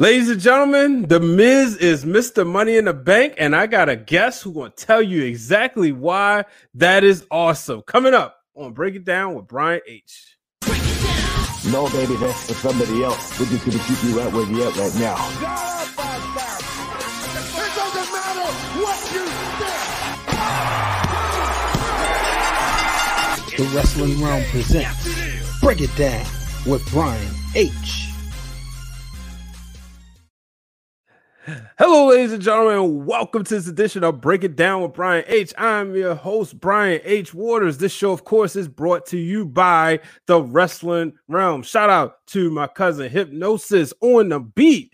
Ladies and gentlemen, The Miz is Mr. Money in the Bank, and I got a guest who gonna tell you exactly why that is awesome. Coming up on Break It Down with Brian H. No, baby, that's for somebody else. We're just gonna keep you right where you at right now. It doesn't matter what you The Wrestling Wrealm presents Break It Down with Brian H. Hello, ladies and gentlemen. Welcome to this edition of Break It Down with Brian H. I'm your host, Brian H. Waters. This show, of course, is brought to you by the Wrestling Wrealm. Shout out to my cousin Hypnosis on the beat.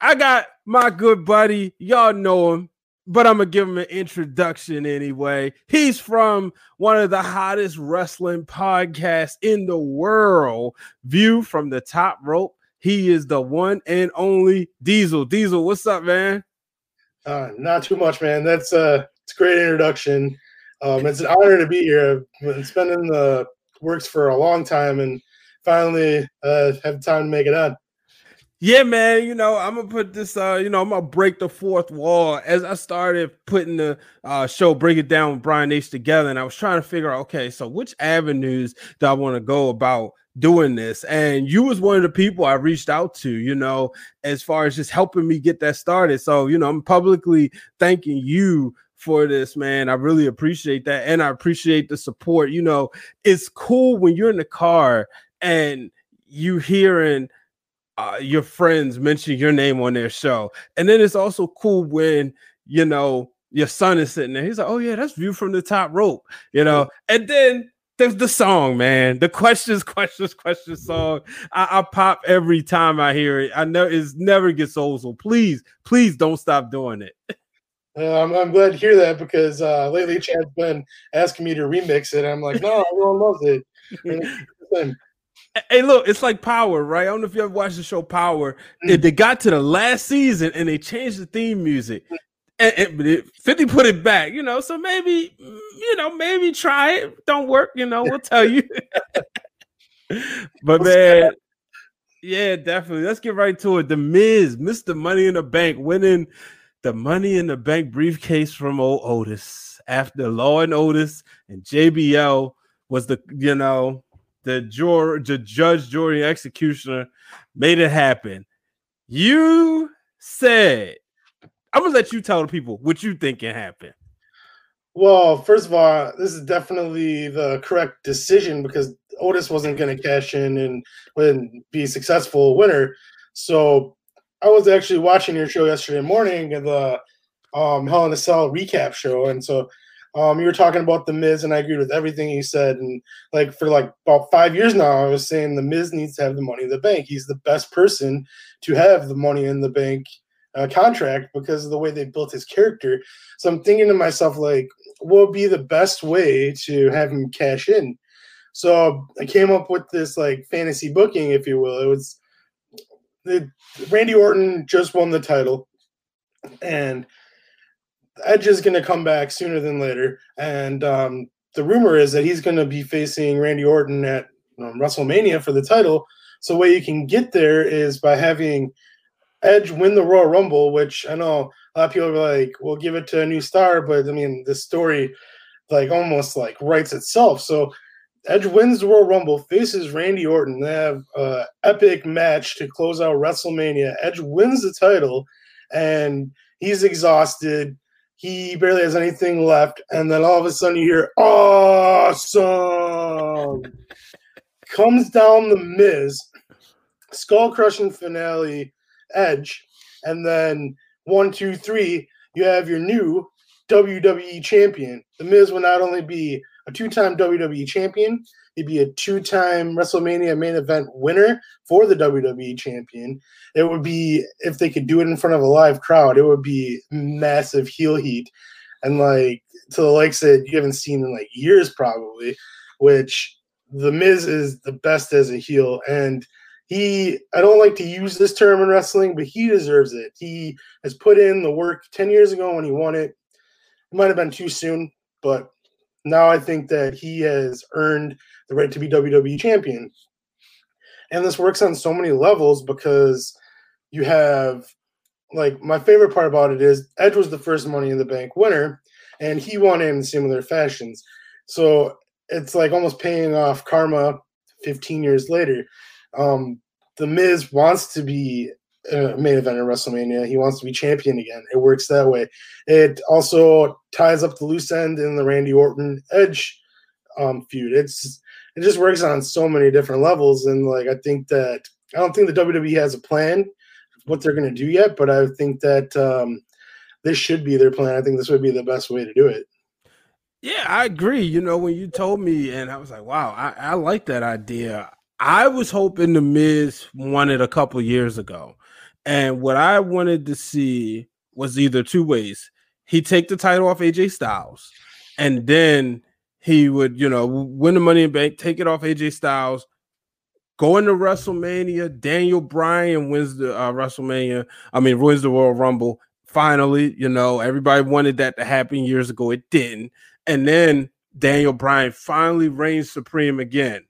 I got my good buddy, y'all know him, but I'm gonna give him an introduction anyway. He's from one of the hottest wrestling podcasts in the world, View from the Top Rope. He is the one and only Diesel. Diesel, what's up, man? Uh, not too much, man. That's uh, it's a great introduction. Um, it's an honor to be here. I've been spending the works for a long time, and finally uh, have time to make it on. Yeah, man. You know, I'm gonna put this. Uh, you know, I'm gonna break the fourth wall as I started putting the uh, show, break it down with Brian H together, and I was trying to figure out, okay, so which avenues do I want to go about doing this and you was one of the people i reached out to you know as far as just helping me get that started so you know i'm publicly thanking you for this man i really appreciate that and i appreciate the support you know it's cool when you're in the car and you hearing uh, your friends mention your name on their show and then it's also cool when you know your son is sitting there he's like oh yeah that's view from the top rope you know and then there's the song, man. The questions, questions, questions song. I, I, pop every time I hear it. I know it's never gets old. So please, please don't stop doing it. Uh, I'm, I'm glad to hear that because uh, lately Chad's been asking me to remix it. I'm like, no, everyone loves it. Hey, look, it's like Power, right? I don't know if you ever watched the show Power. Mm. They got to the last season and they changed the theme music and, and 50 put it back, you know. So maybe, you know, maybe try it. Don't work, you know, we'll tell you. but man, yeah, definitely. Let's get right to it. The Miz, Mr. Money in the Bank, winning the Money in the Bank briefcase from old Otis after Law and Otis and JBL was the, you know, the, jur- the judge, jury, executioner made it happen. You said I'm gonna let you tell the people what you think can happen. Well, first of all, this is definitely the correct decision because Otis wasn't to cash in and, and be a successful winner. So I was actually watching your show yesterday morning, the um, Hell in a Cell recap show, and so um, you were talking about the Miz, and I agreed with everything you said. And like for like about five years now, I was saying the Miz needs to have the money in the bank. He's the best person to have the money in the bank uh, contract because of the way they built his character. So I'm thinking to myself, like, what would be the best way to have him cash in? So I came up with this like fantasy booking, if you will. It was the Randy Orton just won the title, and Edge is going to come back sooner than later. And um, the rumor is that he's going to be facing Randy Orton at um, WrestleMania for the title. So, the way you can get there is by having Edge win the Royal Rumble, which I know a lot of people are like, "We'll give it to a new star," but I mean, the story like almost like writes itself. So Edge wins the Royal Rumble, faces Randy Orton. They have an epic match to close out WrestleMania. Edge wins the title, and he's exhausted. He barely has anything left, and then all of a sudden you hear "Awesome!" comes down the Miz, skull crushing finale Edge, and then one, two, three, you have your new WWE champion. The Miz will not only be a two-time WWE champion, he'd be a two-time WrestleMania main event winner for the WWE champion. It would be if they could do it in front of a live crowd, it would be massive heel heat, and like to the likes that you haven't seen in like years probably. Which the Miz is the best as a heel, and he I don't like to use this term in wrestling, but he deserves it. He has put in the work 10 years ago when he won it. It might have been too soon, but now I think that he has earned the right to be WWE champion. And this works on so many levels because you have like my favorite part about it is Edge was the first Money in the Bank winner, and he won in similar fashions. So it's like almost paying off karma 15 years later. Um, the Miz wants to be a main event in WrestleMania. He wants to be champion again. It works that way. It also ties up the loose end in the Randy Orton Edge um, feud. It's it just works on so many different levels, and like I think that I don't think the WWE has a plan what they're going to do yet, but I think that um, this should be their plan. I think this would be the best way to do it. Yeah, I agree. You know, when you told me, and I was like, wow, I, I like that idea. I was hoping the Miz won it a couple years ago. And what I wanted to see was either two ways. He take the title off AJ Styles, and then he would, you know, win the money in bank, take it off AJ Styles, go into WrestleMania. Daniel Bryan wins the uh, WrestleMania. I mean, wins the Royal Rumble. Finally, you know, everybody wanted that to happen years ago. It didn't. And then Daniel Bryan finally reigns supreme again.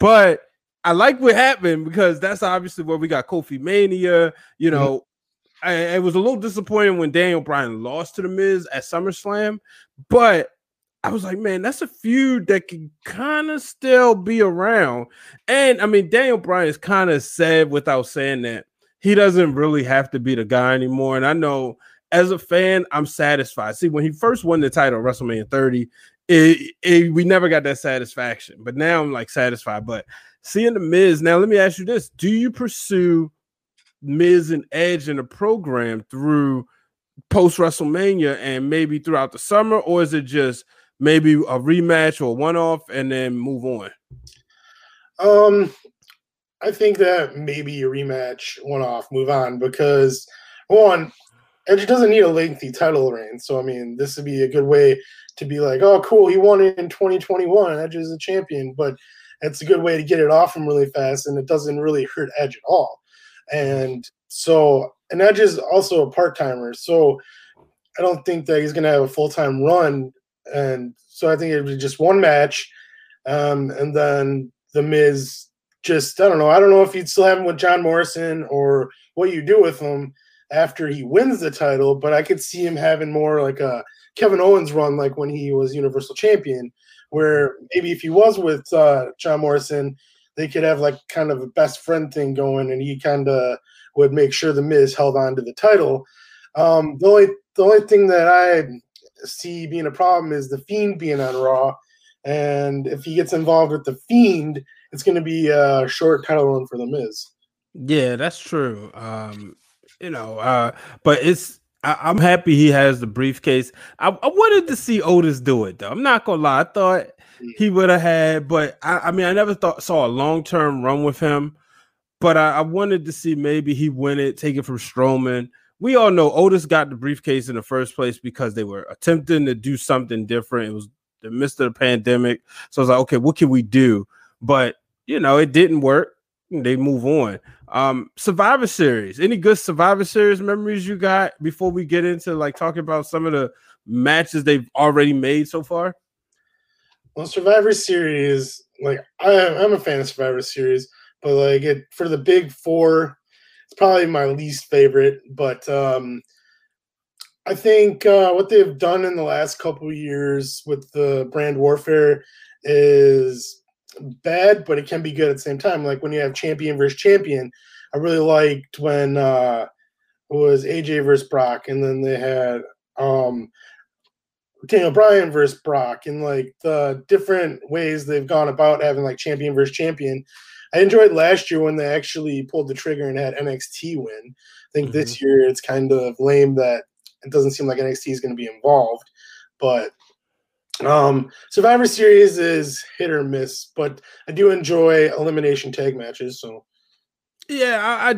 But I like what happened because that's obviously where we got Kofi Mania. You mm-hmm. know, mm-hmm. I, it was a little disappointing when Daniel Bryan lost to the Miz at SummerSlam, but I was like, man, that's a feud that can kind of still be around. And I mean, Daniel Bryan is kind of said without saying that he doesn't really have to be the guy anymore. And I know as a fan, I'm satisfied. See, when he first won the title WrestleMania 30, it, it, we never got that satisfaction. But now I'm like satisfied. But seeing the Miz, now let me ask you this: Do you pursue Miz and Edge in a program through post WrestleMania and maybe throughout the summer, or is it just maybe a rematch or one off and then move on? Um, I think that maybe a rematch, one off, move on because one, Edge doesn't need a lengthy title reign. So I mean, this would be a good way to be like, oh, cool, he won it in 2021. Edge is a champion, but it's a good way to get it off him really fast, and it doesn't really hurt Edge at all. And so, and Edge is also a part timer, so I don't think that he's to have a full time run. And so I think it be just one match, um, and then the Miz just I don't know. I don't know if you'd still have him with John Morrison or what you do with him after he wins the title, but I could see him having more like a Kevin Owens run, like when he was Universal Champion, where maybe if he was with uh, John Morrison, they could have like kind of a best friend thing going, and he kind of would make sure the Miz held on to the title. Um, the only the only thing that I see being a problem is the Fiend being on Raw, and if he gets involved with the Fiend, it's going to be a short title run for the Miz. Yeah, that's true. Um, you know, uh, but it's I, am happy he has the briefcase. I, I, wanted to see Otis do it though. I'm not gonna lie. I thought he would have had, but I, I, mean, I never thought saw a long term run with him. But I, I, wanted to see maybe he win it, take it from Strowman. We all know Otis got the briefcase in the first place because they were attempting to do something different. It was the midst of the pandemic, so I was like, okay, what can we do? But you know, it didn't work. They move on. Um, Survivor Series. Any good Survivor Series memories you got before we get into like talking about some of the matches they've already made so far? Well, Survivor Series, like I, am a fan of Survivor Series, but like it for the big four, it's probably my least favorite. But um, I think uh, what they've done in the last couple years with the brand warfare is bad, but it can be good at the same time. Like when you have champion versus champion, I really liked when uh it was AJ versus Brock, and then they had um Daniel Bryan versus Brock, and like the different ways they've gone about having like champion versus champion. I enjoyed last year when they actually pulled the trigger and had NXT win. I think mm-hmm. this year it's kind of lame that it doesn't seem like NXT is going to be involved, but um, Survivor Series is hit or miss, but I do enjoy elimination tag matches. So, yeah, I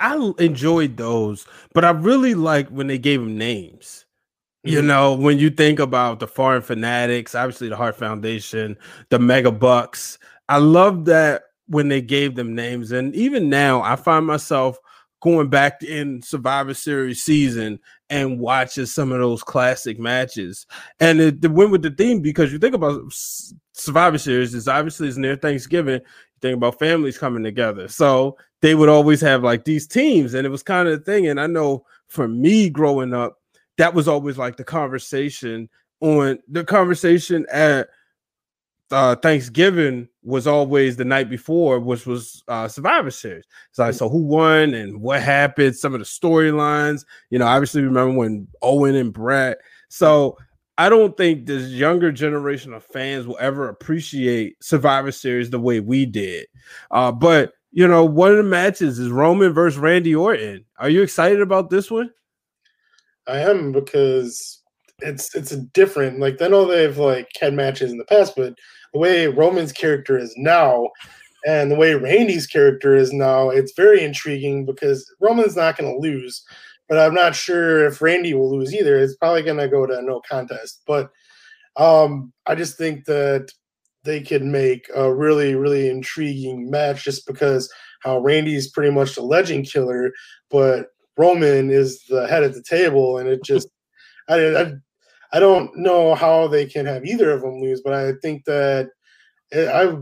I, I enjoyed those, but I really like when they gave them names. Mm-hmm. You know, when you think about the foreign fanatics, obviously the Heart Foundation, the Mega Bucks, I love that when they gave them names, and even now, I find myself going back in Survivor Series season and watching some of those classic matches. And it, it went with the theme because you think about Survivor Series is obviously near Thanksgiving. You think about families coming together. So they would always have like these teams, and it was kind of the thing. And I know for me growing up, that was always like the conversation on the conversation at uh, Thanksgiving was always the night before, which was uh, Survivor Series. So, like, so who won and what happened? Some of the storylines, you know, obviously remember when Owen and Bret. So I don't think this younger generation of fans will ever appreciate Survivor Series the way we did. Uh, but you know, one of the matches is Roman versus Randy Orton. Are you excited about this one? I am because it's it's a different. Like I know they've like had matches in the past, but the way Roman's character is now and the way Randy's character is now, it's very intriguing because Roman's not going to lose, but I'm not sure if Randy will lose either. It's probably going to go to no contest, but um, I just think that they could make a really, really intriguing match just because how Randy's pretty much the legend killer, but Roman is the head of the table, and it just I, I I don't know how they can have either of them lose, but I think that it, I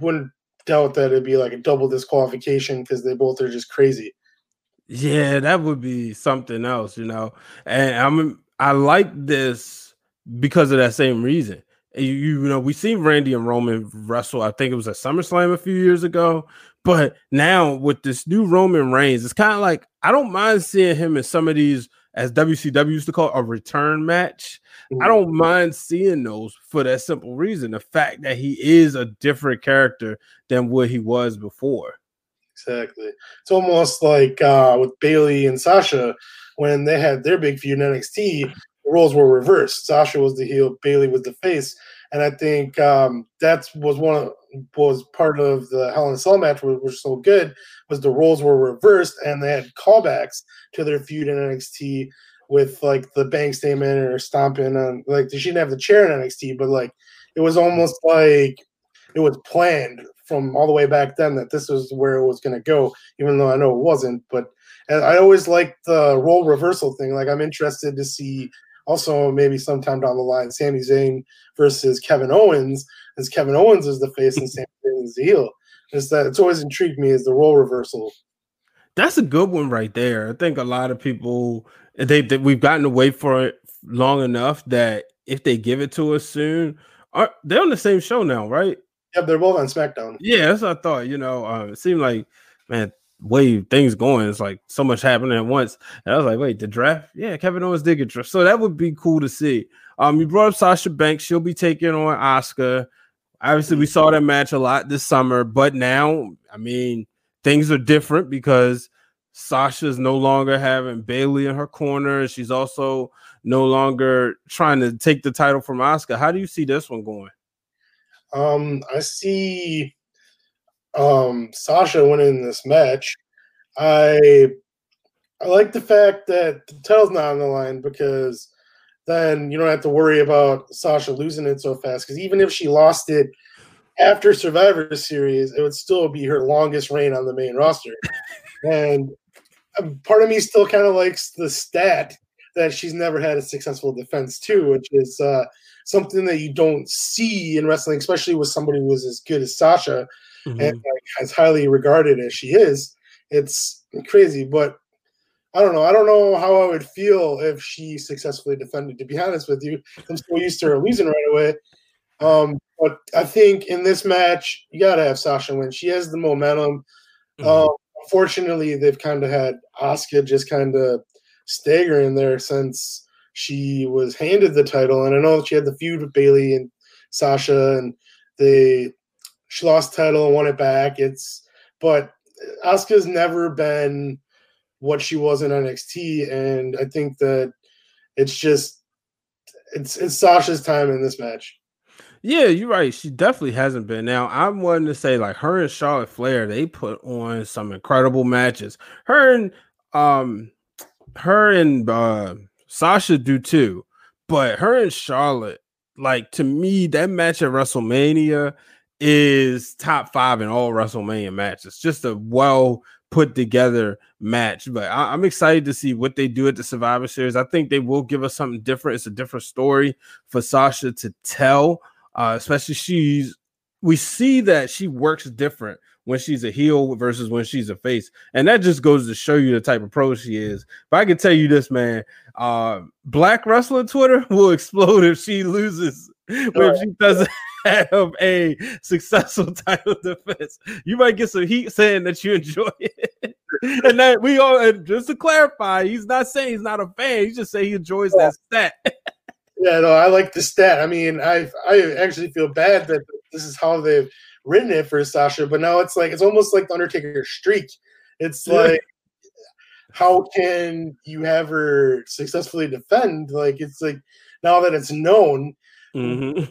wouldn't doubt that it'd be like a double disqualification because they both are just crazy. Yeah, that would be something else, you know. And I'm I like this because of that same reason. Eh, you, you know, we seen Randy and Roman wrestle. I think it was at SummerSlam a few years ago. But now with this new Roman Reigns, it's kind of like I don't mind seeing him in some of these as WCW used to call it, a return match. Mm-hmm. I don't mind seeing those for that simple reason the fact that he is a different character than what he was before. Exactly. It's almost like uh, with Bayley and Sasha when they had their big feud in NXT, the roles were reversed. Sasha was the heel, Bayley was the face. And I think um, that was one of was part of the Hell in a Cell match, which was so good, was the roles were reversed and they had callbacks to their feud in NXT with like the bank statement or stomping on like she didn't have the chair in NXT, but like it was almost like it was planned from all the way back then that this was where it was going to go, even though I know it wasn't. But I always like the role reversal thing. Like I'm interested to see also maybe sometime down the line Sami Zayn versus Kevin Owens, as Kevin Owens is the face and Sami Zayn is heel. Is that it's always intrigued me is the role reversal. That's a good one right there. I think a lot of people they, they we've gotten wait for it long enough that if they give it to us soon, are they're on the same show now, right? Yep, they're both on SmackDown. Yeah, that's what I thought. You know, uh, it seemed like man, way things going. It's like so much happening at once. And I was like, wait, the draft? Yeah, Kevin Owens did get draft. So that would be cool to see. Um, you brought up Sasha Banks. She'll be taking on Asuka. Obviously, we saw that match a lot this summer, but now, I mean, things are different because Sasha's no longer having Bayley in her corner. She's also no longer trying to take the title from Asuka. How do you see this one going? Um, I see um Sasha winning this match. I I like the fact that the title's not on the line because then you don't have to worry about Sasha losing it so fast. Because even if she lost it after Survivor Series, it would still be her longest reign on the main roster. and um, part of me still kind of likes the stat that she's never had a successful defense too, which is uh, something that you don't see in wrestling, especially with somebody who is as good as Sasha mm-hmm. and like, as highly regarded as she is. It's crazy, but I don't know. I don't know how I would feel if she successfully defended. To be honest with you, I'm so used to her losing right away. Um, but I think in this match, you gotta have Sasha win. She has the momentum. Mm-hmm. Um, unfortunately, they've kind of had Asuka just kind of staggering there since she was handed the title. And I know she had the feud with Bayley and Sasha, and they she lost title and won it back. It's but Asuka's never been what she was in NXT, and I think that it's just it's it's Sasha's time in this match. Yeah, you're right. She definitely hasn't been. Now, I'm wanting to say like her and Charlotte Flair, they put on some incredible matches. Her and um her and uh Sasha do too, but her and Charlotte, like to me, that match at WrestleMania is top five in all WrestleMania matches. Just a well put together match. But I, am excited to see what they do at the Survivor Series. I think they will give us something different. It's a different story for Sasha to tell, uh, especially she's we see that she works different when she's a heel versus when she's a face. And that just goes to show you the type of pro she is. But I can tell you this, man, uh, black wrestler Twitter will explode if she loses, sure. if she doesn't have a successful title defense. You might get some heat saying that you enjoy it. and that we all and just to clarify, he's not saying he's not a fan, he's just saying he enjoys that stat. yeah, no, I like the stat. I mean, I I actually feel bad that this is how they've written it for Sasha, but now it's like it's almost like the Undertaker streak. It's like how can you have her successfully defend? Like it's like now that it's known mm-hmm.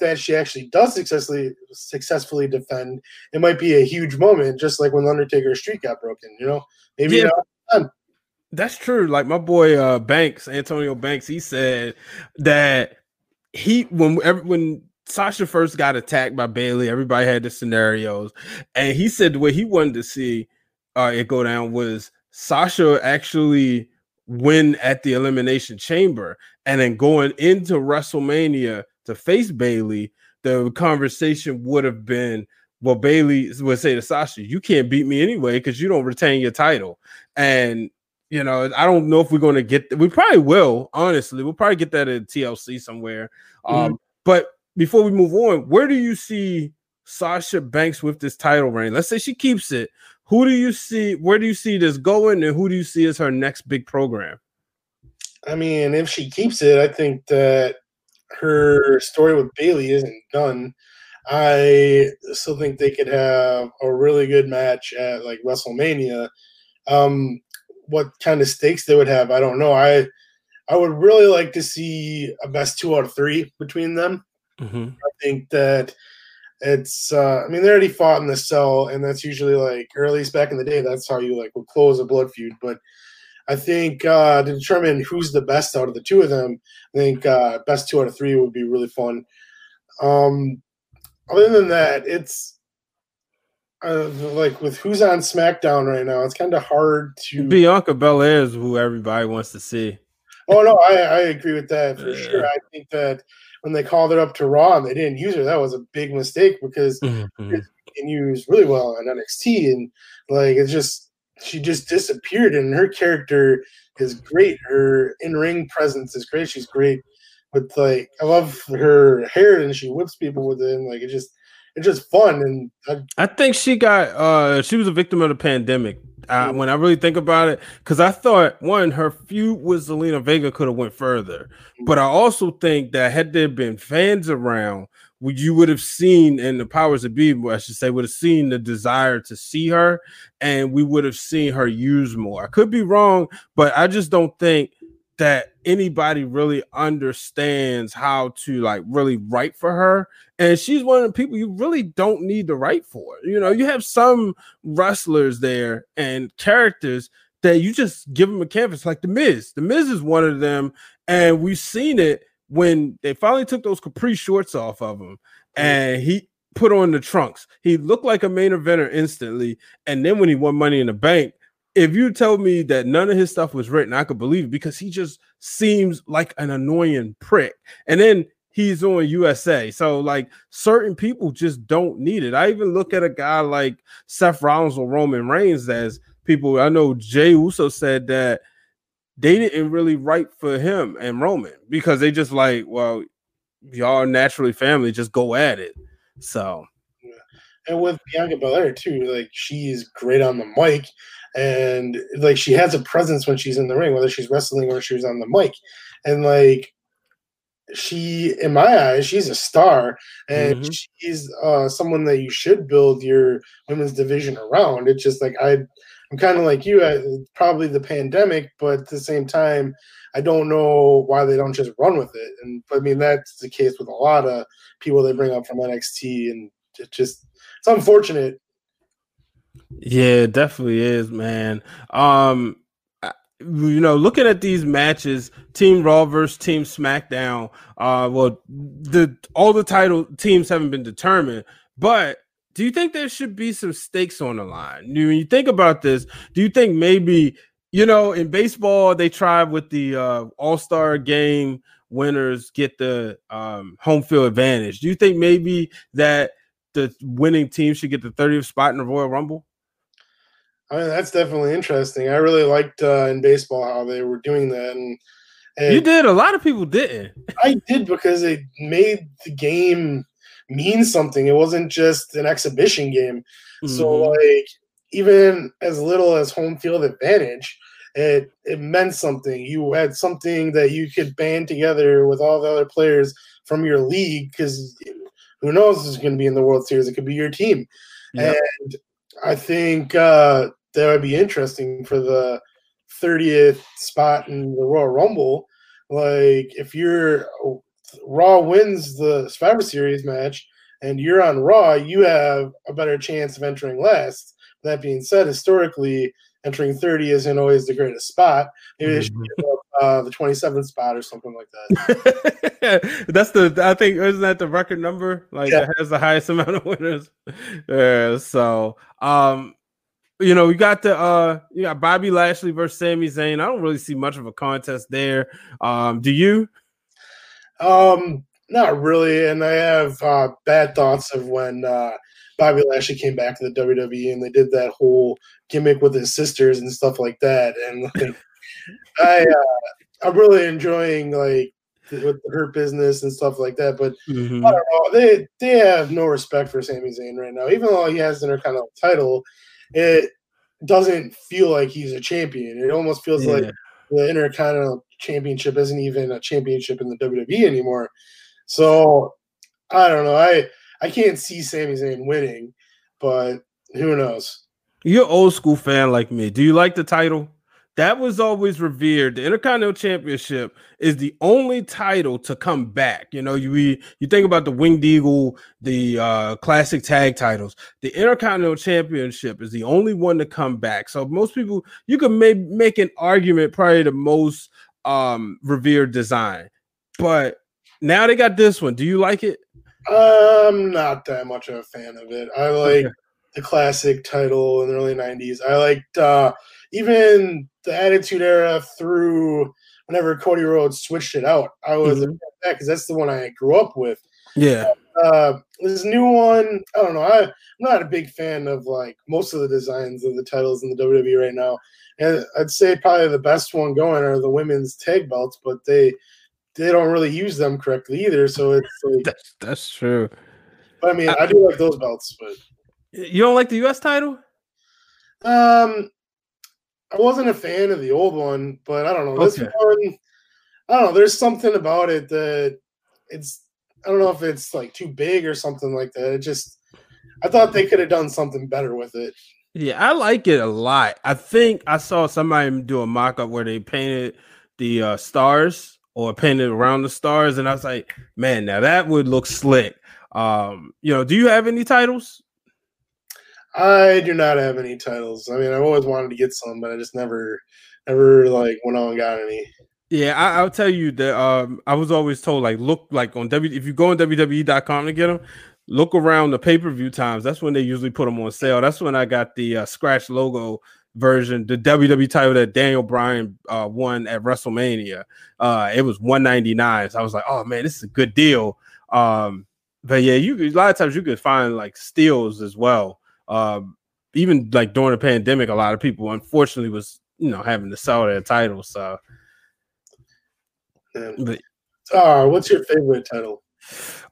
that she actually does successfully successfully defend, it might be a huge moment, just like when Undertaker's Undertaker streak got broken. You know, maybe yeah. That's true. Like my boy uh Banks, Antonio Banks, he said that he when when Sasha first got attacked by Bayley, everybody had the scenarios, and he said the way he wanted to see uh, it go down was Sasha actually win at the Elimination Chamber, and then going into WrestleMania to face Bayley, The conversation would have been, well, Bayley would say to Sasha, "You can't beat me anyway because you don't retain your title," and you know, I don't know if we're going to get. We probably will. Honestly, we'll probably get that at TLC somewhere. Mm-hmm. Um, but before we move on, where do you see Sasha Banks with this title reign? Let's say she keeps it. Who do you see? Where do you see this going, and who do you see as her next big program? I mean, if she keeps it, I think that her story with Bayley isn't done. I still think they could have a really good match at like WrestleMania. Um, what kind of stakes they would have, I don't know. I I would really like to see a best two out of three between them. Mm-hmm. I think that it's uh, I mean they already fought in the cell, and that's usually like or at least back in the day, that's how you like would close a blood feud. But I think uh, to determine who's the best out of the two of them, I think uh, best two out of three would be really fun. Um, other than that, it's uh, like with who's on SmackDown right now, it's kind of hard to. Bianca Belair is who everybody wants to see. Oh no, I, I agree with that for yeah. sure. I think that when they called it up to Raw and they didn't use her, that was a big mistake because mm-hmm. it can use really well on NXT and like it's just she just disappeared and her character is great. Her in ring presence is great. She's great with like I love her hair and she whips people with it and like it just it's just fun and I, I think she got uh she was a victim of the pandemic uh, when I really think about it, because I thought one, her feud with Zelina Vega could have went further, but I also think that had there been fans around, you would have seen, and the powers that be, I should say, would have seen the desire to see her, and we would have seen her use more. I could be wrong, but I just don't think that anybody really understands how to like really write for her and she's one of the people you really don't need to write for you know you have some wrestlers there and characters that you just give them a canvas like the miz the miz is one of them and we've seen it when they finally took those capri shorts off of him and he put on the trunks he looked like a main eventer instantly and then when he won money in the bank if you tell me that none of his stuff was written, I could believe it because he just seems like an annoying prick. And then he's on USA. So like certain people just don't need it. I even look at a guy like Seth Rollins or Roman Reigns as people I know Jey Uso said that they didn't really write for him and Roman because they just like, well, y'all naturally family, just go at it. So and with Bianca Belair too, like she's great on the mic and like she has a presence when she's in the ring, whether she's wrestling or she's on the mic, and like she, in my eyes, she's a star, and mm-hmm. she's uh, someone that you should build your women's division around. It's just like I, I'm kind of like you, I, probably the pandemic, but at the same time, I don't know why they don't just run with it. And I mean that's the case with a lot of people they bring up from NXT, and it just it's unfortunate yeah, it definitely is, man. Um, you know, looking at these matches, Team Raw versus Team SmackDown. Uh, well, the all the title teams haven't been determined, but do you think there should be some stakes on the line? When you think about this, do you think maybe you know in baseball they try with the uh, All Star game winners get the um, home field advantage? Do you think maybe that the winning team should get the 30th spot in the Royal Rumble? I mean, that's definitely interesting. I really liked uh, in baseball how they were doing that, and, and You did. A lot of people didn't. I did because it made the game mean something. It wasn't just an exhibition game. So Mhm. like even as little as home field advantage, it it meant something. You had something that you could band together with all the other players from your league because who knows who's going to be in the World Series? It could be your team, Yep. and I think uh, that would be interesting for the 30th spot in the Royal Rumble. Like if you're Raw wins the Survivor Series match and you're on Raw, you have a better chance of entering last. That being said, historically, entering 30 isn't always the greatest spot. Maybe they should give up uh, the 27th spot or something like that. That's the I think isn't that the record number? Like Yeah. that has the highest amount of winners. Yeah. So um you know, we got the uh you got Bobby Lashley versus Sami Zayn. I don't really see much of a contest there. Um, do you? Um, not really. And I have uh, bad thoughts of when uh, Bobby Lashley came back to the WWE and they did that whole gimmick with his sisters and stuff like that. And like, I, uh, I'm really enjoying like with Hurt Business and stuff like that. But Mhm. I don't know. They they have no respect for Sami Zayn right now. Even though he has the Intercontinental title, it doesn't feel like he's a champion. It almost feels like Yeah. The Intercontinental Championship isn't even a championship in the WWE anymore. So I don't know. I I can't see Sami Zayn winning, but who knows? You're old school fan like me. Do you like the title? That was always revered. The Intercontinental Championship is the only title to come back. You know, you you think about the Winged Eagle, the uh, classic tag titles. The Intercontinental Championship is the only one to come back. So most people, you could make make an argument, probably the most um, revered design. But now they got this one. Do you like it? I'm not that much of a fan of it. I like Okay. the classic title in the early '90s. I liked uh, even the Attitude Era through whenever Cody Rhodes switched it out. I was Mhm. because that's the one I grew up with. Yeah. uh this new one i don't know I, i'm not a big fan of like most of the designs of the titles in the wwe right now and i'd say probably the best one going are the women's tag belts but they they don't really use them correctly either so it's like, That's that's true. i mean i do like those belts but You don't like the US title? um i wasn't a fan of the old one but i don't know this Okay. one i don't know there's something about it that it's i don't know if it's like too big or something like that it just i thought they could have done something better with it Yeah, I like it a lot. I think I saw somebody do a mock up where they painted the uh, stars or painted around the stars, and I was like, man, now that would look slick. Um, you know, do you have any titles? I do not have any titles. I mean, I've always wanted to get some, but I just never, never like went on and got any. Yeah, I, I'll tell you that um, I was always told like look like on W if you go on WWE.com to get them, look around the pay per view times. That's when they usually put them on sale. That's when I got the uh, scratch logo version, the WWE title that Daniel Bryan uh, won at WrestleMania. Uh, it was one ninety nine. So I was like, oh man, this is a good deal. Um, but yeah, you a lot of times you could find like steals as well. Um, even like during the pandemic, a lot of people unfortunately was you know having to sell their titles. So. And, But uh, what's your favorite title?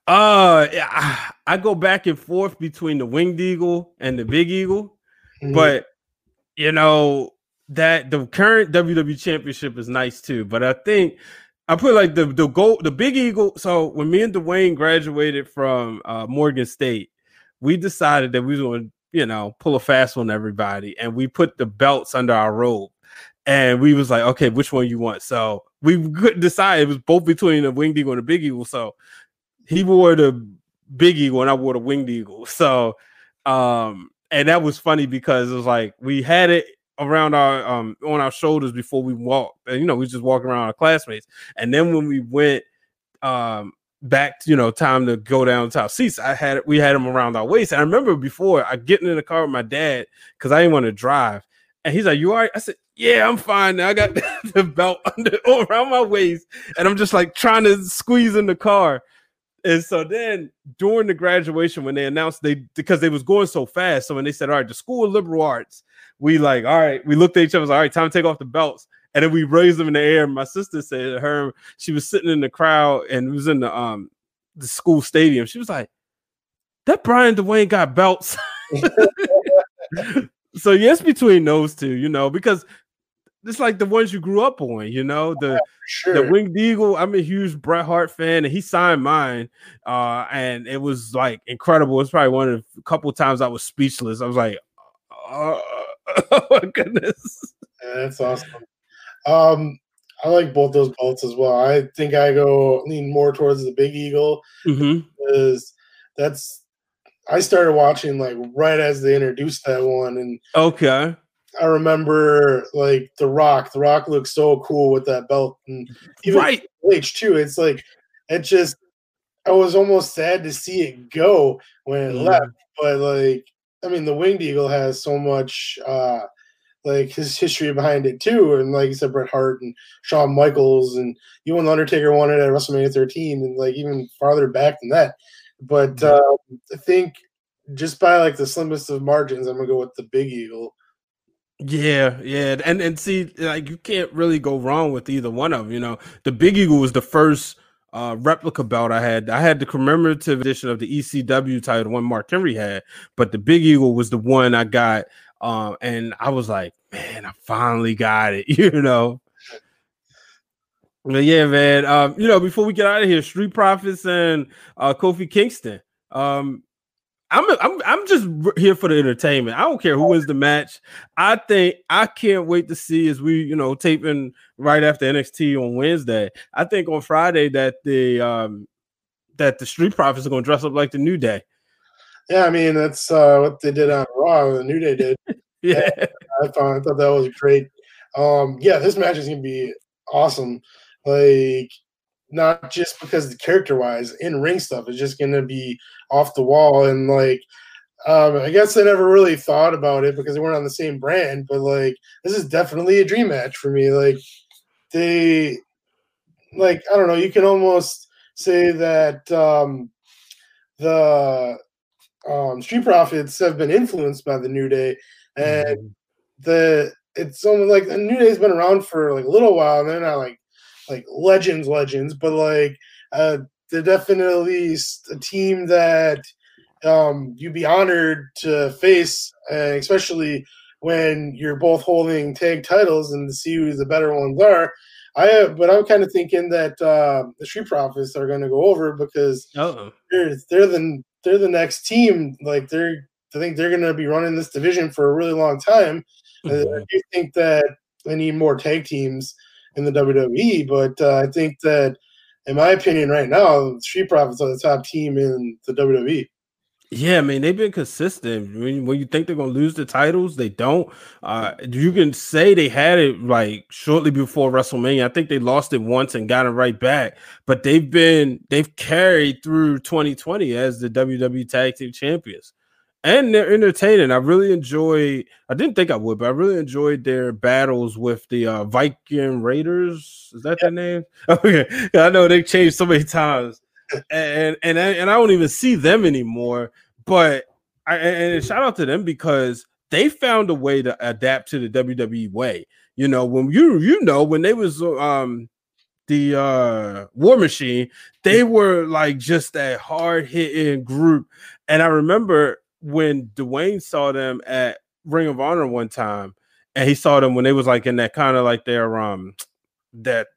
uh yeah, I- I go back and forth between the winged eagle and the big eagle, Mhm. but you know that the current WWE championship is nice too. But I think I put like the the gold the big eagle. So when me and Dwayne graduated from uh, Morgan State, we decided that we were going to you know pull a fast one everybody, and we put the belts under our robe. And we was like, okay, which one you want? So we couldn't decide. It was both between the winged eagle and the big eagle. So he wore the big eagle and I wore the winged eagle. So um and that was funny because it was like we had it around our um on our shoulders before we walked. And you know, we just walking around our classmates. And then when we went um back you know time to go down to our seats, I had we had them around our waist. And I remember before I getting in the car with my dad because I didn't want to drive. And he's like, You all right? I said, Yeah, I'm fine now. I got the belt under around my waist, and I'm just like trying to squeeze in the car. And so then during the graduation, when they announced they because they was going so fast, so when they said, All right, the School of Liberal Arts, we like, all right, we looked at each other, like, all right, time to take off the belts. And then we raised them in the air. My sister said her she was sitting in the crowd and it was in the um the school stadium. She was like, That Brian Dwayne got belts. so yes, between those two, you know, because it's like the ones you grew up on, you know, the Yeah, sure. the Winged Eagle. I'm a huge Bret Hart fan, and he signed mine, uh, and it was like incredible. It's probably one of the couple times I was speechless. I was like, oh, oh my goodness. Yeah, that's awesome. Um, I like both those belts as well. I think I go lean more towards the Big Eagle Mhm. because that's I started watching like right as they introduced that one, and Okay. I remember like The Rock. The Rock looks so cool with that belt, and even Right. H too. It's like it just. I was almost sad to see it go when it Mm. left, but like I mean, the Winged Eagle has so much uh like his history behind it too, and like you said, Bret Hart and Shawn Michaels, and even the Undertaker won it at WrestleMania 13, and like even farther back than that. But uh, I think just by like the slimmest of margins, I'm gonna go with the Big Eagle. Yeah, yeah, and and see, like you can't really go wrong with either one of them. You know, the Big Eagle was the first uh replica belt I had. I had the commemorative edition of the ECW title, one Mark Henry had, but the Big Eagle was the one I got. Um, and I was like, man, I finally got it. You know. But yeah, man. Um, you know, before we get out of here, Street Profits and uh Kofi Kingston. Um, I'm I'm I'm just here for the entertainment. I don't care who wins the match. I think I can't wait to see as we you know taping right after NXT on Wednesday. I think on Friday that the um that the Street Profits are going to dress up like the New Day. Yeah, I mean that's uh, what they did on Raw. The New Day did. Yeah, I thought I thought that was great. Um, yeah, this match is gonna be awesome. Like not just because the character wise in ring stuff is just gonna be off the wall and like um, I guess I never really thought about it because they weren't on the same brand, but like this is definitely a dream match for me. Like they like I don't know, you can almost say that um the um Street Profits have been influenced by the New Day and the it's almost like the New Day's been around for like a little while, and they're not like like legends, legends, but like uh, they're definitely a team that um, you'd be honored to face, uh, especially when you're both holding tag titles and to see who the better ones are. I have, but I'm kind of thinking that uh, the Street Profits are going to go over because oh, they're they're the they're the next team. Like they're I think they're going to be running this division for a really long time. Uh, I do think that they need more tag teams in the WWE, but uh, I think that, in my opinion, right now, Street Profits are the top team in the. WWE. Yeah, I mean they've been consistent. When, when you think they're gonna lose the titles, they don't. Uh, you can say they had it like shortly before WrestleMania. I think they lost it once and got it right back, but they've been they've carried through 2020 as the WWE Tag Team Champions, and they're entertaining. I really enjoy. I didn't think I would, but I really enjoyed their battles with the uh, Viking Raiders. Is that their name? Okay, I know they changed so many times and and I, and I don't even see them anymore. But I and and shout out to them because they found a way to adapt to the WWE way. You know, when you you know when they was um the uh War Machine, they were like just that hard hitting group. And I remember when Dwayne saw them at Ring of Honor one time, and he saw them when they was like in that kind of like their um that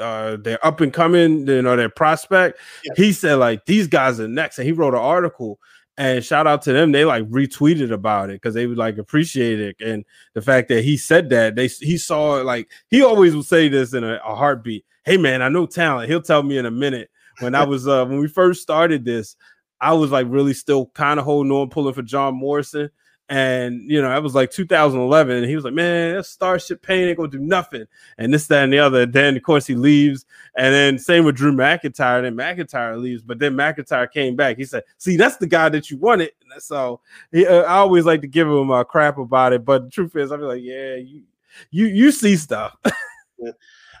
uh they're up and coming, you know, their prospect. Yeah. He said like these guys are next, and he wrote an article. And shout out to them, they like retweeted about it because they would like appreciate it. And the fact that he said that they he saw it like he always would say this in a, a heartbeat. Hey man, I know talent. He'll tell me in a minute. When I was uh when we first started this, I was like really still kind of holding on, pulling for John Morrison. And you know, that was like 2011, and he was like, "Man, that Starship Pain ain't gonna do nothing." And this, that, and the other. Then, of course, he leaves, and then same with Drew McIntyre. Then McIntyre leaves, but then McIntyre came back. He said, "See, that's the guy that you wanted." So he, uh, I always like to give him a crap about it, but the truth is, I'm like, yeah, you, you, you see stuff.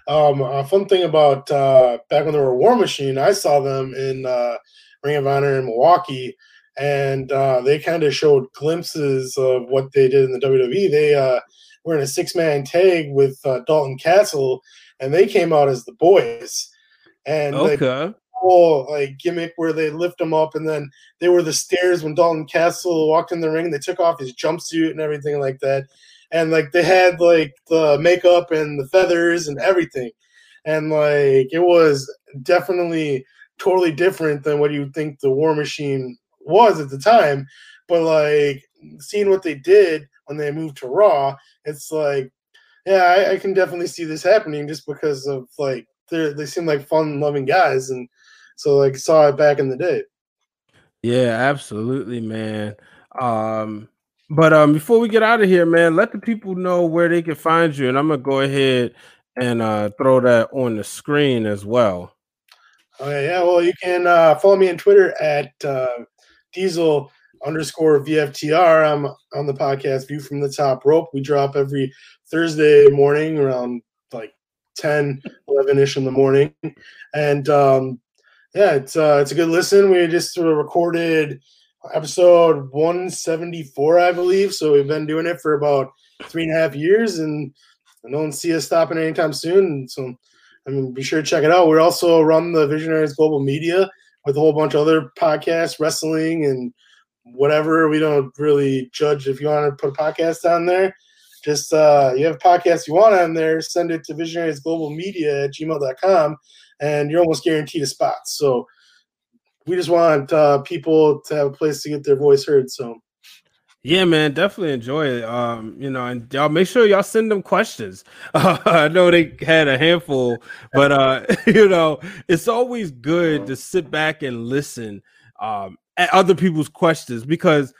Um, a fun thing about uh, back when they were War Machine, I saw them in uh, Ring of Honor in Milwaukee, and uh, they kind of showed glimpses of what they did in the WWE. They uh, were in a six man tag with uh, Dalton Castle, and they came out as the boys. And like, Okay. whole like gimmick where they lift him up and then they were the stairs when Dalton Castle walked in the ring. They took off his jumpsuit and everything like that. And like they had like the makeup and the feathers and everything. And like it was definitely totally different than what you think the War Machine was at the time. But like seeing what they did when they moved to Raw, it's like, yeah, I, I can definitely see this happening just because of like they they seem like fun loving guys and so like saw it back in the day. Yeah, absolutely, man. Um, but um, before we get out of here, man, let the people know where they can find you, and I'm gonna go ahead and uh, throw that on the screen as well. Okay, yeah, well you can uh, follow me on Twitter at uh, Diesel underscore VFTR. I'm on the podcast View from the Top Rope. We drop every Thursday morning around like 10, 11 ish in the morning. And um, yeah, it's uh, it's a good listen. We just sort of recorded episode 174, I believe. So we've been doing it for about three and a half years, and I don't see us stopping anytime soon. So I mean, be sure to check it out. We also run the Visionaries Global Media with a whole bunch of other podcasts, wrestling, and whatever. We don't really judge if you want to put a podcast on there. Just uh, you have a podcast you want on there, send it to visionaries global media at gmail.com and you're almost guaranteed a spot. So we just want uh, people to have a place to get their voice heard. So Yeah, man, definitely enjoy it. Um, you know, and y'all make sure y'all send them questions. Uh, I know they had a handful, but uh, you know, it's always good to sit back and listen um at other people's questions because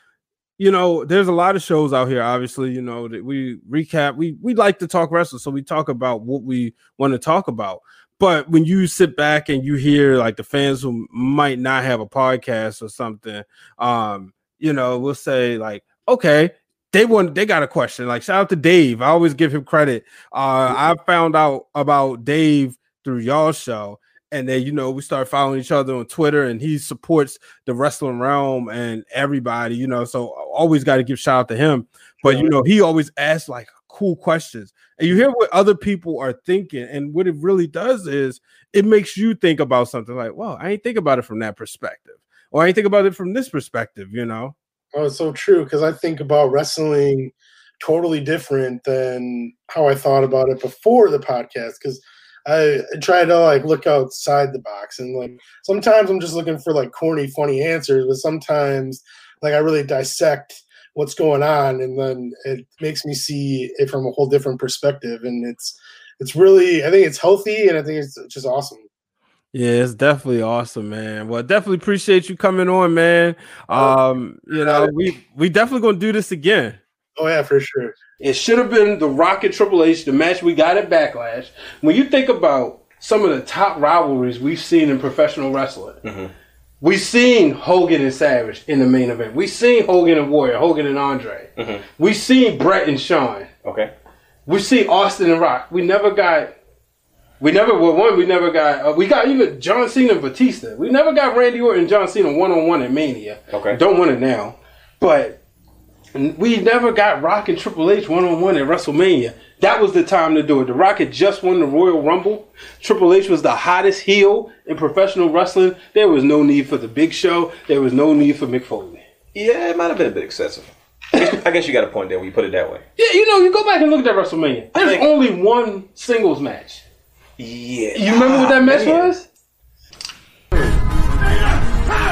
you know, there's a lot of shows out here, obviously, you know, that we recap. We we like to talk wrestling, so we talk about what we want to talk about. But when you sit back and you hear like the fans who might not have a podcast or something, um, you know, we'll say like, okay, they want they got a question. Like shout out to Dave. I always give him credit. Uh, I found out about Dave through y'all show, and then you know we start following each other on Twitter, and he supports the Wrestling Wrealm and everybody. You know, so always got to give shout out to him. But you know, he always asks like cool questions, and you hear what other people are thinking, and what it really does is it makes you think about something like, well, I ain't think about it from that perspective, or I ain't think about it from this perspective. You know. Oh, it's so true because I think about wrestling totally different than how I thought about it before the podcast. Because I try to like look outside the box and like sometimes I'm just looking for like corny, funny answers, but sometimes like I really dissect what's going on and then it makes me see it from a whole different perspective. And it's it's really I think it's healthy and I think it's just awesome. Yeah, it's definitely awesome, man. Well, definitely appreciate you coming on, man. Um, you know, we we definitely gonna do this again. Oh yeah, for sure. It should have been the Rock and Triple H, the match we got at Backlash. When you think about some of the top rivalries we've seen in professional wrestling, we've seen Hogan and Savage in the main event. We've seen Hogan and Warrior, Hogan and Andre. We've seen Bret and Shawn. Okay. We see Austin and Rock. We never got. We never well one. We never got. Uh, we got even John Cena and Batista. We never got Randy Orton and John Cena one on one at Mania. Okay. Don't want it now, but we never got Rock and Triple H one on one at WrestleMania. That was the time to do it. The Rock had just won the Royal Rumble. Triple H was the hottest heel in professional wrestling. There was no need for the Big Show. There was no need for Mick Foley. Yeah, it might have been a bit excessive. I guess, I guess you got a point there when you put it that way. Yeah, you know, you go back and look at that WrestleMania. There's think- only one singles match. Yeah. You remember what that match man. was?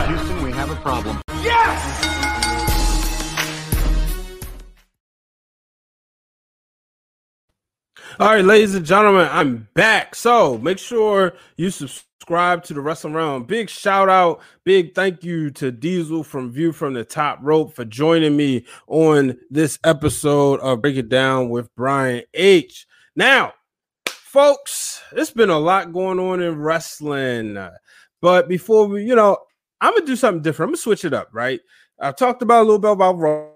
Houston, we have a problem. Yes! All right, ladies and gentlemen, I'm back. So make sure you subscribe to the Wrestling Wrealm. Big shout out, big thank you to Diesel from View from the Top Rope for joining me on this episode of Break It Down with Brian H. Now, folks, it's been a lot going on in wrestling. But before we, you know, I'm gonna do something different. I'm gonna switch it up, right? I've talked about a little bit about Raw.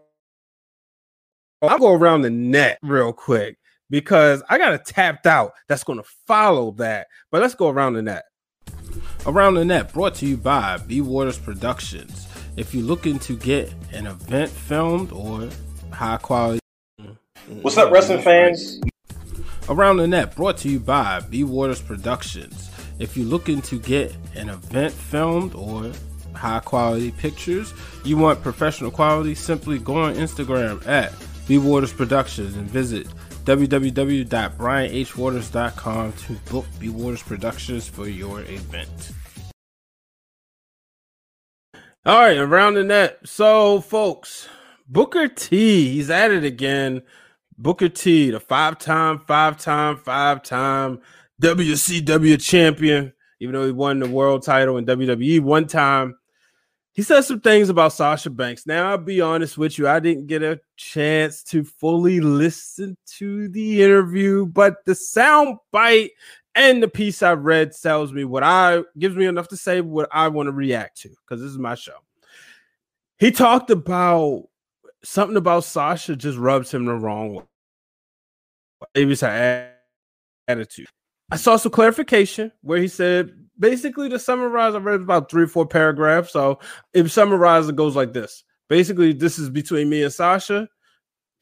I'll go around the net real quick because I got a tapped out that's going to follow that. But let's go around the net. Around the net, brought to you by B Waters Productions. If you're looking to get an event filmed or high quality. What's up, wrestling fans? Around the net, brought to you by B Waters Productions. If you're looking to get an event filmed or high quality pictures, you want professional quality, simply go on Instagram at B Waters Productions and visit www.brianhwaters.com to book B Waters Productions for your event. All right, around the net. So, folks, Booker T, he's at it again. Booker T, the five time, five time, five time WCW champion, even though he won the world title in WWE one time. He said some things about Sasha Banks. Now, I'll be honest with you, I didn't get a chance to fully listen to the interview, but the sound bite and the piece I read tells me what I gives me enough to say what I want to react to because this is my show. He talked about something about Sasha just rubs him the wrong way. Maybe it's her attitude. I saw some clarification where he said basically to summarize, I read about three or four paragraphs. So if summarize, it goes like this. Basically, this is between me and Sasha.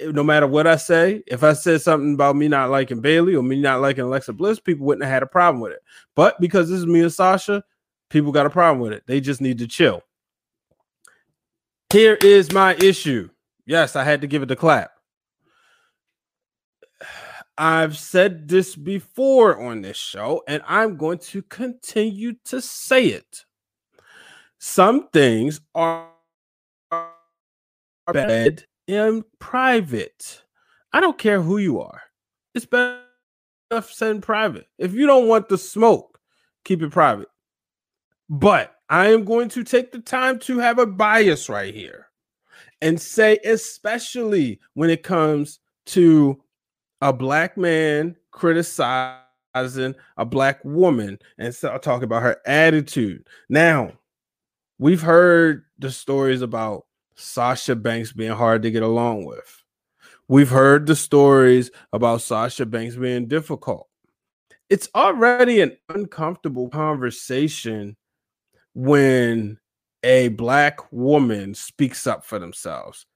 No matter what I say, if I said something about me not liking Bayley or me not liking Alexa Bliss, people wouldn't have had a problem with it. But because this is me and Sasha, people got a problem with it. They just need to chill. Here is my issue. Yes, I had to give it the clap. I've said this before on this show, and I'm going to continue to say it. Some things are bad in private. I don't care who you are. It's better said in private. If you don't want the smoke, keep it private. But I am going to take the time to have a bias right here and say, especially when it comes to a black man criticizing a black woman and so talk about her attitude. Now, we've heard the stories about Sasha Banks being hard to get along with. We've heard the stories about Sasha Banks being difficult. It's already an uncomfortable conversation when a black woman speaks up for themselves.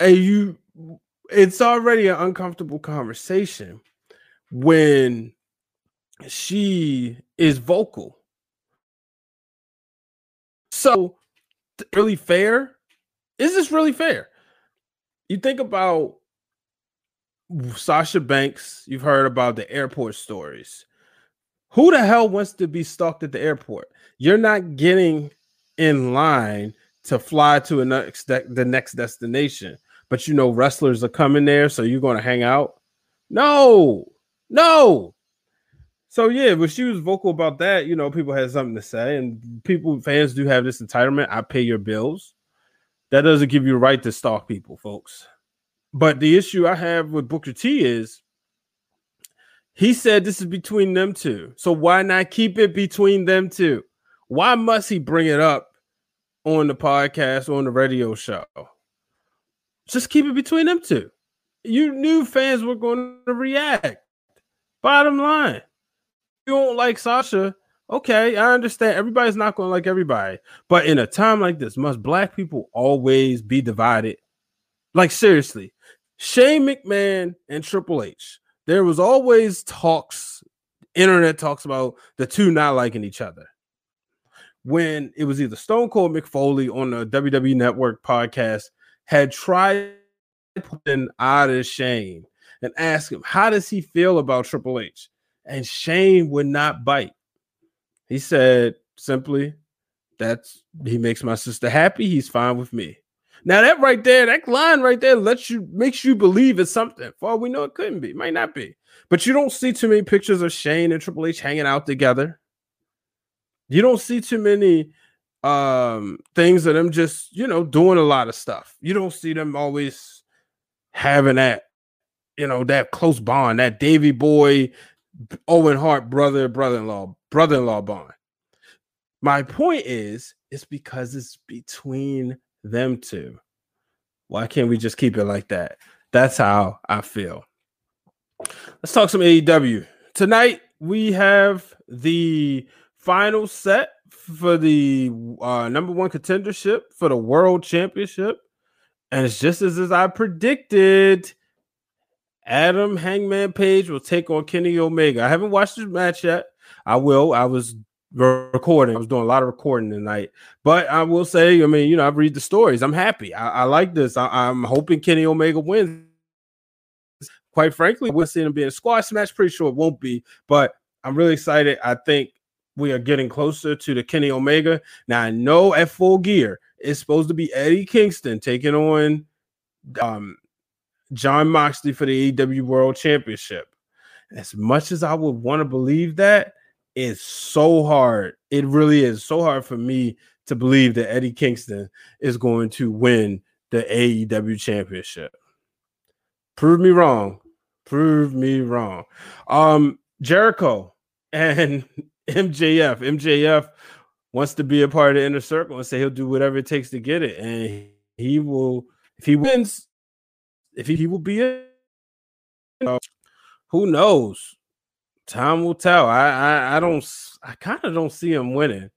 And you it's already an uncomfortable conversation when she is vocal. So, really fair? Is this really fair? You think about Sasha Banks, you've heard about the airport stories. Who the hell wants to be stalked at the airport? You're not getting in line to fly to a next de- the next destination but you know wrestlers are coming there, so you're going to hang out. No, no. So yeah, but she was vocal about that. You know, people had something to say, and people fans do have this entitlement. I pay your bills. That doesn't give you a right to stalk people, folks. But the issue I have with Booker T is he said this is between them two. So why not keep it between them two? Why must he bring it up on the podcast, on the radio show? Just keep it between them two. You knew fans were going to react. Bottom line, you don't like Sasha. Okay, I understand. Everybody's not going to like everybody. But in a time like this, must black people always be divided? Like, seriously, Shane McMahon and Triple H, there was always talks, internet talks about the two not liking each other. When it was either Stone Cold McFoley on the WWE Network podcast had tried putting out of Shane and ask him, how does he feel about Triple H? And Shane would not bite. He said simply, that's he makes my sister happy. He's fine with me. Now that right there, that line right there lets you makes you believe it's something. For all we know, it couldn't be, might not be. But you don't see too many pictures of Shane and Triple H hanging out together. You don't see too many um things of them just you know doing a lot of stuff. You don't see them always having that you know that close bond that Davey Boy owen hart brother brother-in-law brother-in-law bond. My point is it's because it's between them two. Why can't we just keep it like that? That's how i feel. Let's talk some AEW. Tonight we have the final set for the uh, number one contendership for the world championship. And it's just as, as I predicted. Adam Hangman Page will take on Kenny Omega. I haven't watched this match yet. I will. I was recording. I was doing a lot of recording tonight, but I will say, I mean, you know, I read the stories. I'm happy. I, I like this. I, am hoping Kenny Omega wins. Quite frankly, we'll see him being a squash match. Pretty sure it won't be, but I'm really excited. I think we are getting closer to the Kenny Omega. Now I know at full gear it's supposed to be Eddie Kingston taking on um, Jon Moxley for the AEW World Championship. As much as I would want to believe that, it's so hard. It really is so hard for me to believe that Eddie Kingston is going to win the AEW Championship. Prove me wrong. Prove me wrong. Um, Jericho and MJF. MJF wants to be a part of the inner circle and say he'll do whatever it takes to get it. And he will, if he wins, if he, he will be it. Who knows? Time will tell. I I, I don't I kind of don't see him winning,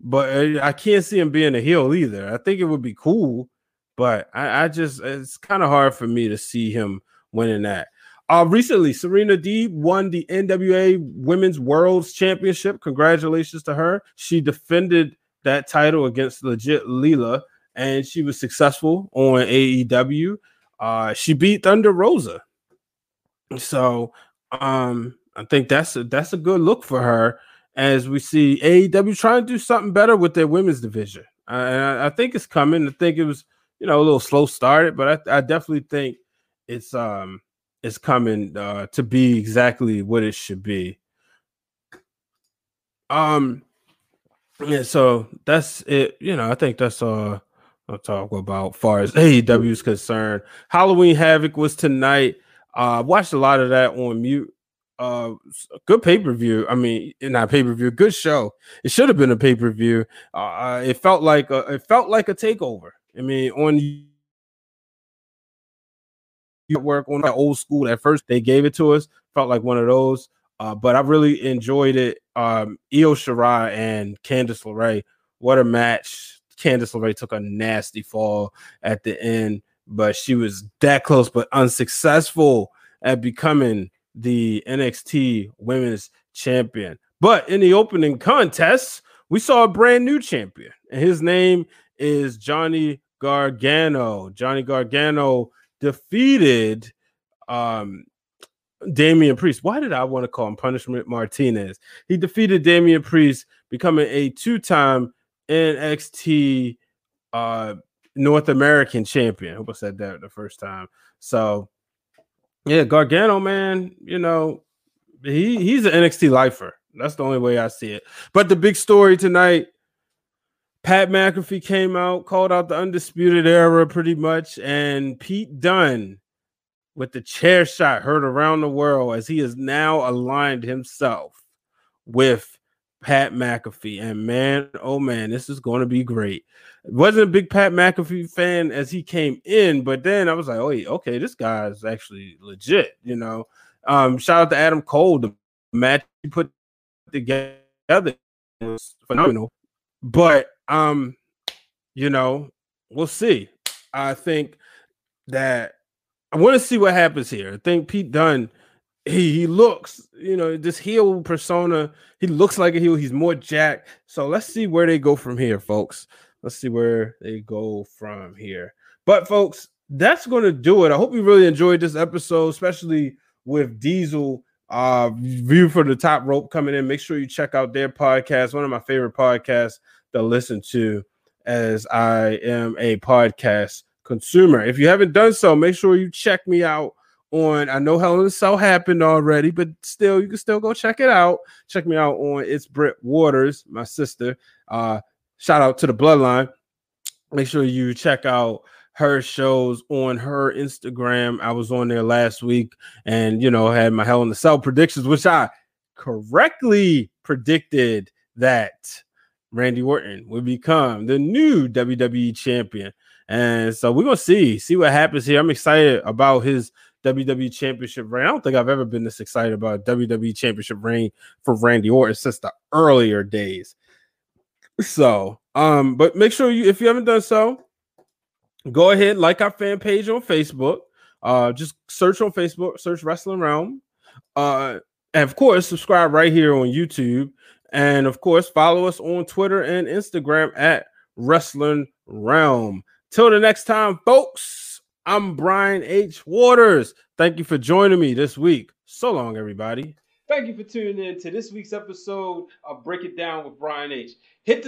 but uh, I can't see him being a heel either. I think it would be cool, but I, I just it's kind of hard for me to see him winning that. Uh, recently, Serena Deeb won the NWA Women's Worlds Championship. Congratulations to her. She defended that title against Legit Leela, and she was successful on AEW. Uh, she beat Thunder Rosa. So um, I think that's a that's a good look for her as we see AEW trying to do something better with their women's division. I, I think it's coming. I think it was, you know, a little slow started, but I, I definitely think it's um is coming uh, to be exactly what it should be. Um, yeah, so that's it. You know, I think that's all I'll talk about far as AEW is concerned. Halloween Havoc was tonight. Uh, I watched a lot of that on mute. Uh, good pay per view. I mean, not pay per view. Good show. It should have been a pay per view. Uh, it felt like a, it felt like a takeover. I mean, on work on that old school. At first, they gave it to us. Felt like one of those. Uh, but I really enjoyed it. Um, Io Shirai and Candice LeRae. What a match! Candice LeRae took a nasty fall at the end, but she was that close, but unsuccessful at becoming the NXT Women's Champion. But in the opening contest, we saw a brand new champion, and his name is Johnny Gargano. Johnny Gargano defeated um Damian Priest. Why did I want to call him Punishment Martinez? He defeated Damian Priest, becoming a two-time NXT uh North American champion. I hope I said that the first time. So yeah, Gargano, man, you know, he he's an NXT lifer. That's the only way I see it. But the big story tonight Pat McAfee came out, called out the undisputed era pretty much, and Pete Dunne with the chair shot heard around the world as he has now aligned himself with Pat McAfee. And man, oh man, this is going to be great. Wasn't a big Pat McAfee fan as he came in, but then I was like, oh, okay, this guy is actually legit, you know. Um, shout out to Adam Cole, the match he put together was phenomenal. But um, you know, we'll see. I think that I want to see what happens here. I think Pete Dunne, he, he looks, you know, this heel persona, he looks like a heel. He's more jacked. So let's see where they go from here, folks. Let's see where they go from here. But folks, that's going to do it. I hope you really enjoyed this episode, especially with Diesel uh view for the top rope coming in. Make sure you check out their podcast, one of my favorite podcasts to listen to as I am a podcast consumer. If you haven't done so, make sure you check me out on I know Hell Cell happened already, but still you can still go check it out. Check me out on it's Britt Waters, my sister. Uh shout out to the bloodline. Make sure you check out her shows on her Instagram. I was on there last week and you know had my Hell in the Cell predictions, which I correctly predicted that Randy Orton will become the new WWE champion. And so we're gonna see, see what happens here. I'm excited about his WWE Championship reign. I don't think I've ever been this excited about WWE Championship reign for Randy Orton since the earlier days. So, um, but make sure you, if you haven't done so, go ahead like our fan page on Facebook. Uh, just search on Facebook, search Wrestling Wrealm. Uh, and of course, subscribe right here on YouTube. And of course, follow us on Twitter and Instagram at Wrestling Wrealm. Till the next time, folks, I'm Brian H. Waters. Thank you for joining me this week. So long, everybody. Thank you for tuning in to this week's episode of Break It Down with Brian H. Hit the